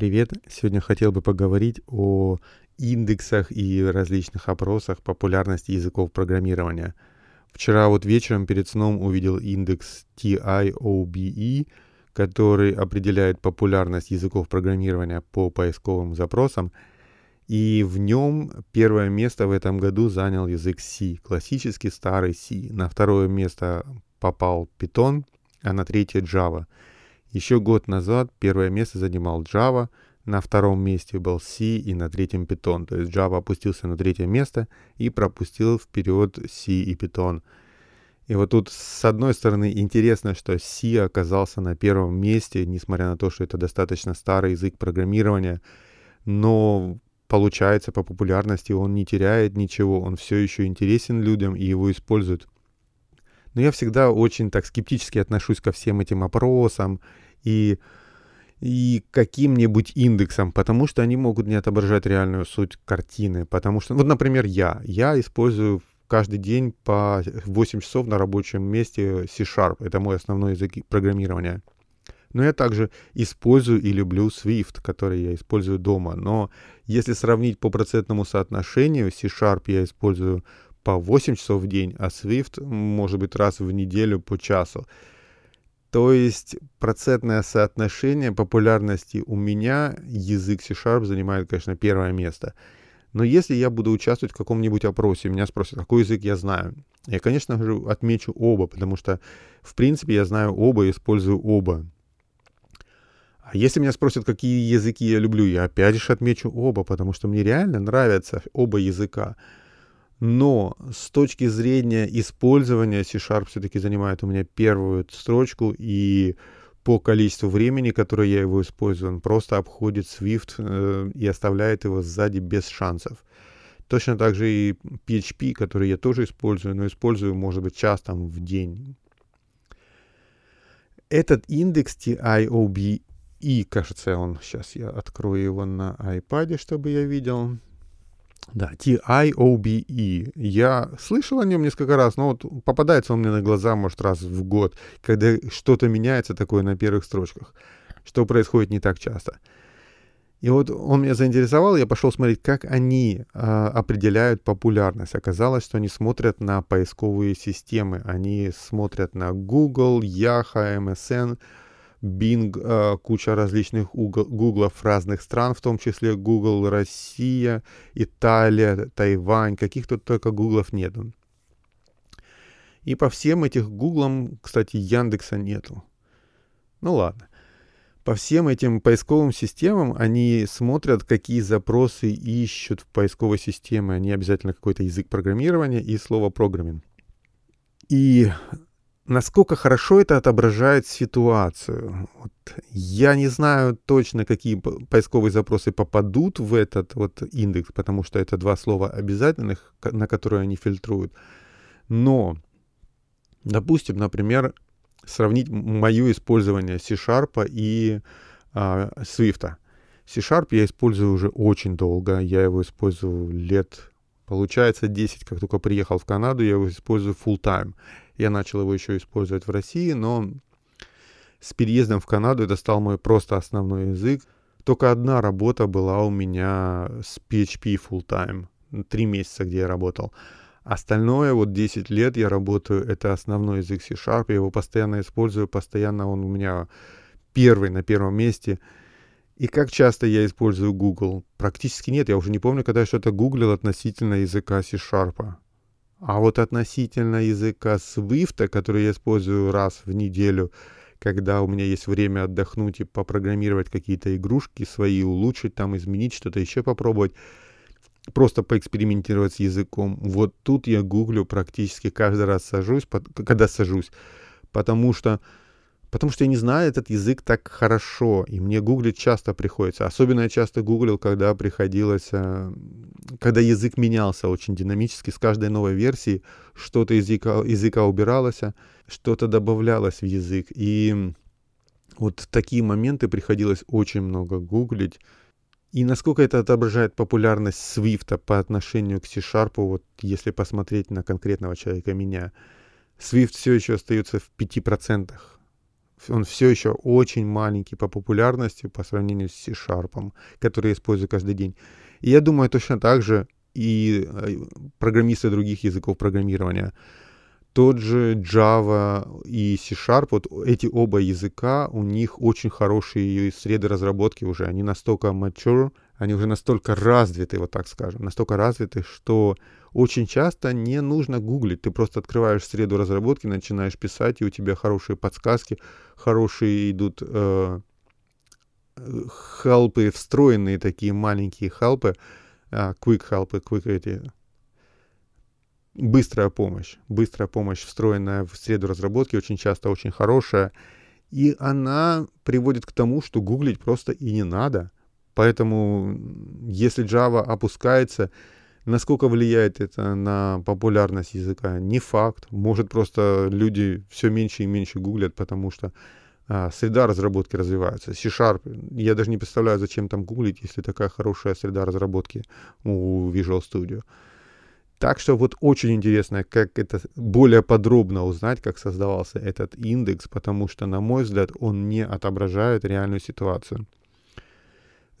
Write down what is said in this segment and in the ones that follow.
Привет! Сегодня хотел бы поговорить о индексах и различных опросах популярности языков программирования. Вчера вот вечером перед сном увидел индекс TIOBE, который определяет популярность языков программирования по поисковым запросам. И в нем первое место в этом году занял язык C, классический старый C. На второе место попал Python, а на третье Java – еще год назад первое место занимал Java, на втором месте был C и на третьем Python. То есть Java опустился на третье место и пропустил вперед C и Python. И вот тут, с одной стороны, интересно, что C оказался на первом месте, несмотря на то, что это достаточно старый язык программирования, но получается по популярности он не теряет ничего, он все еще интересен людям и его используют но я всегда очень так скептически отношусь ко всем этим опросам и, и каким-нибудь индексам, потому что они могут не отображать реальную суть картины. Потому что, вот, например, я. Я использую каждый день по 8 часов на рабочем месте C-Sharp. Это мой основной язык программирования. Но я также использую и люблю Swift, который я использую дома. Но если сравнить по процентному соотношению, C-Sharp я использую по 8 часов в день, а Swift может быть раз в неделю по часу. То есть процентное соотношение популярности у меня язык C-Sharp занимает, конечно, первое место. Но если я буду участвовать в каком-нибудь опросе, меня спросят, какой язык я знаю, я, конечно же, отмечу оба, потому что, в принципе, я знаю оба и использую оба. А если меня спросят, какие языки я люблю, я опять же отмечу оба, потому что мне реально нравятся оба языка. Но с точки зрения использования C-Sharp все-таки занимает у меня первую строчку, и по количеству времени, которое я его использую, он просто обходит Swift э, и оставляет его сзади без шансов. Точно так же и PHP, который я тоже использую, но использую, может быть, час там в день. Этот индекс TIOBE, кажется, он, сейчас я открою его на iPad, чтобы я видел. Да, TIOBE. Я слышал о нем несколько раз, но вот попадается он мне на глаза, может, раз в год, когда что-то меняется такое на первых строчках, что происходит не так часто. И вот он меня заинтересовал, я пошел смотреть, как они а, определяют популярность. Оказалось, что они смотрят на поисковые системы, они смотрят на Google, Yahoo, MSN, Bing, э, куча различных гуглов разных стран, в том числе Google Россия, Италия, Тайвань, каких тут только гуглов нету. И по всем этих гуглам, кстати, Яндекса нету. Ну ладно. По всем этим поисковым системам они смотрят, какие запросы ищут в поисковой системе. Они обязательно какой-то язык программирования и слово программинг. И насколько хорошо это отображает ситуацию. Вот я не знаю точно, какие поисковые запросы попадут в этот вот индекс, потому что это два слова обязательных, на которые они фильтруют. Но, допустим, например, сравнить мое использование C-Sharp и а, Swift. C-Sharp я использую уже очень долго. Я его использую лет, получается, 10. Как только приехал в Канаду, я его использую full time. Я начал его еще использовать в России, но с переездом в Канаду это стал мой просто основной язык. Только одна работа была у меня с PHP full time. Три месяца, где я работал. Остальное, вот 10 лет я работаю, это основной язык C-Sharp, я его постоянно использую, постоянно он у меня первый, на первом месте. И как часто я использую Google? Практически нет, я уже не помню, когда я что-то гуглил относительно языка C-Sharp. А вот относительно языка Swift, который я использую раз в неделю, когда у меня есть время отдохнуть и попрограммировать какие-то игрушки свои, улучшить там, изменить что-то, еще попробовать, просто поэкспериментировать с языком. Вот тут я гуглю практически каждый раз сажусь, когда сажусь, потому что Потому что я не знаю этот язык так хорошо, и мне гуглить часто приходится. Особенно я часто гуглил, когда приходилось, э, когда язык менялся очень динамически. С каждой новой версии что-то из языка, языка убиралось, что-то добавлялось в язык. И вот такие моменты приходилось очень много гуглить. И насколько это отображает популярность Свифта по отношению к C-Sharp, вот если посмотреть на конкретного человека меня, Swift все еще остается в 5% Он все еще очень маленький по популярности по сравнению с C-Sharp, который я использую каждый день. И я думаю, точно так же и э, программисты других языков программирования. Тот же Java и C-Sharp, вот эти оба языка, у них очень хорошие среды разработки уже. Они настолько mature, они уже настолько развиты, вот так скажем, настолько развиты, что очень часто не нужно гуглить. Ты просто открываешь среду разработки, начинаешь писать, и у тебя хорошие подсказки, хорошие идут э, хелпы, встроенные такие маленькие хелпы, э, quick helpы, quick эти быстрая помощь, быстрая помощь, встроенная в среду разработки, очень часто очень хорошая, и она приводит к тому, что гуглить просто и не надо. Поэтому, если Java опускается, насколько влияет это на популярность языка, не факт. Может, просто люди все меньше и меньше гуглят, потому что а, среда разработки развивается. C-Sharp, я даже не представляю, зачем там гуглить, если такая хорошая среда разработки у Visual Studio. Так что вот очень интересно, как это более подробно узнать, как создавался этот индекс, потому что, на мой взгляд, он не отображает реальную ситуацию.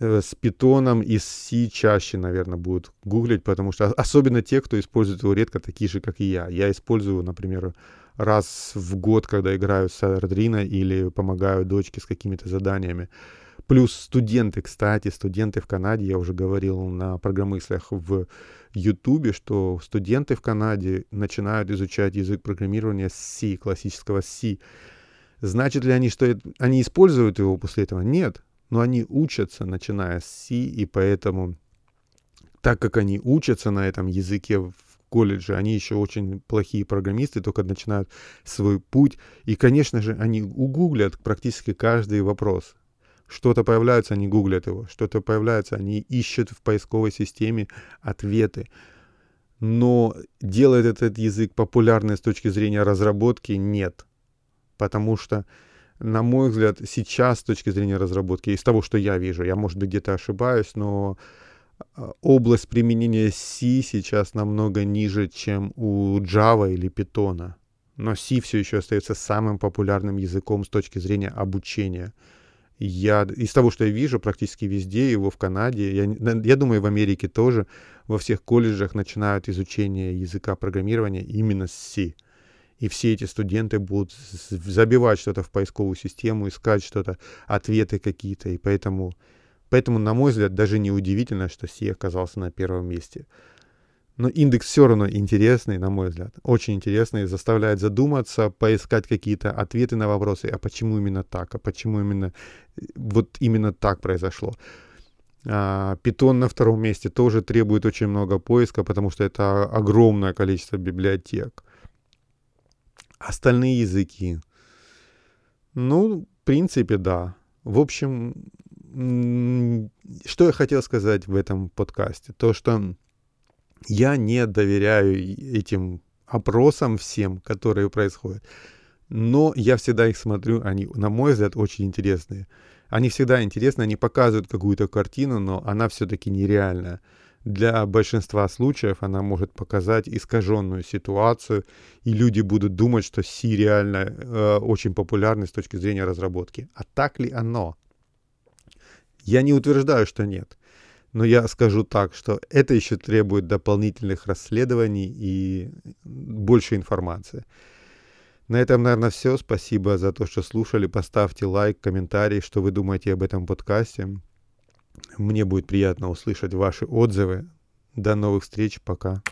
Э, с питоном и C чаще, наверное, будут гуглить, потому что особенно те, кто использует его редко, такие же, как и я. Я использую, например, раз в год, когда играю с Arduino или помогаю дочке с какими-то заданиями. Плюс студенты, кстати, студенты в Канаде, я уже говорил на программыслях в Ютубе, что студенты в Канаде начинают изучать язык программирования с C, классического C. Значит ли они, что они используют его после этого? Нет но они учатся, начиная с C, и поэтому, так как они учатся на этом языке в колледже, они еще очень плохие программисты, только начинают свой путь, и, конечно же, они угуглят практически каждый вопрос. Что-то появляется, они гуглят его, что-то появляется, они ищут в поисковой системе ответы. Но делает этот язык популярный с точки зрения разработки? Нет. Потому что на мой взгляд, сейчас с точки зрения разработки, из того, что я вижу, я, может быть, где-то ошибаюсь, но а, область применения C сейчас намного ниже, чем у Java или Python. Но C все еще остается самым популярным языком с точки зрения обучения. Я, из того, что я вижу, практически везде, его в Канаде, я, я думаю, в Америке тоже, во всех колледжах начинают изучение языка программирования именно с C и все эти студенты будут забивать что-то в поисковую систему, искать что-то, ответы какие-то, и поэтому, поэтому, на мой взгляд, даже не удивительно, что Си оказался на первом месте. Но индекс все равно интересный, на мой взгляд, очень интересный, заставляет задуматься, поискать какие-то ответы на вопросы, а почему именно так, а почему именно вот именно так произошло. Питон на втором месте тоже требует очень много поиска, потому что это огромное количество библиотек. Остальные языки. Ну, в принципе, да. В общем, что я хотел сказать в этом подкасте? То, что я не доверяю этим опросам всем, которые происходят. Но я всегда их смотрю, они, на мой взгляд, очень интересные. Они всегда интересны, они показывают какую-то картину, но она все-таки нереальная для большинства случаев она может показать искаженную ситуацию, и люди будут думать, что C реально э, очень популярный с точки зрения разработки. А так ли оно? Я не утверждаю, что нет. Но я скажу так, что это еще требует дополнительных расследований и больше информации. На этом, наверное, все. Спасибо за то, что слушали. Поставьте лайк, комментарий, что вы думаете об этом подкасте. Мне будет приятно услышать ваши отзывы. До новых встреч. Пока.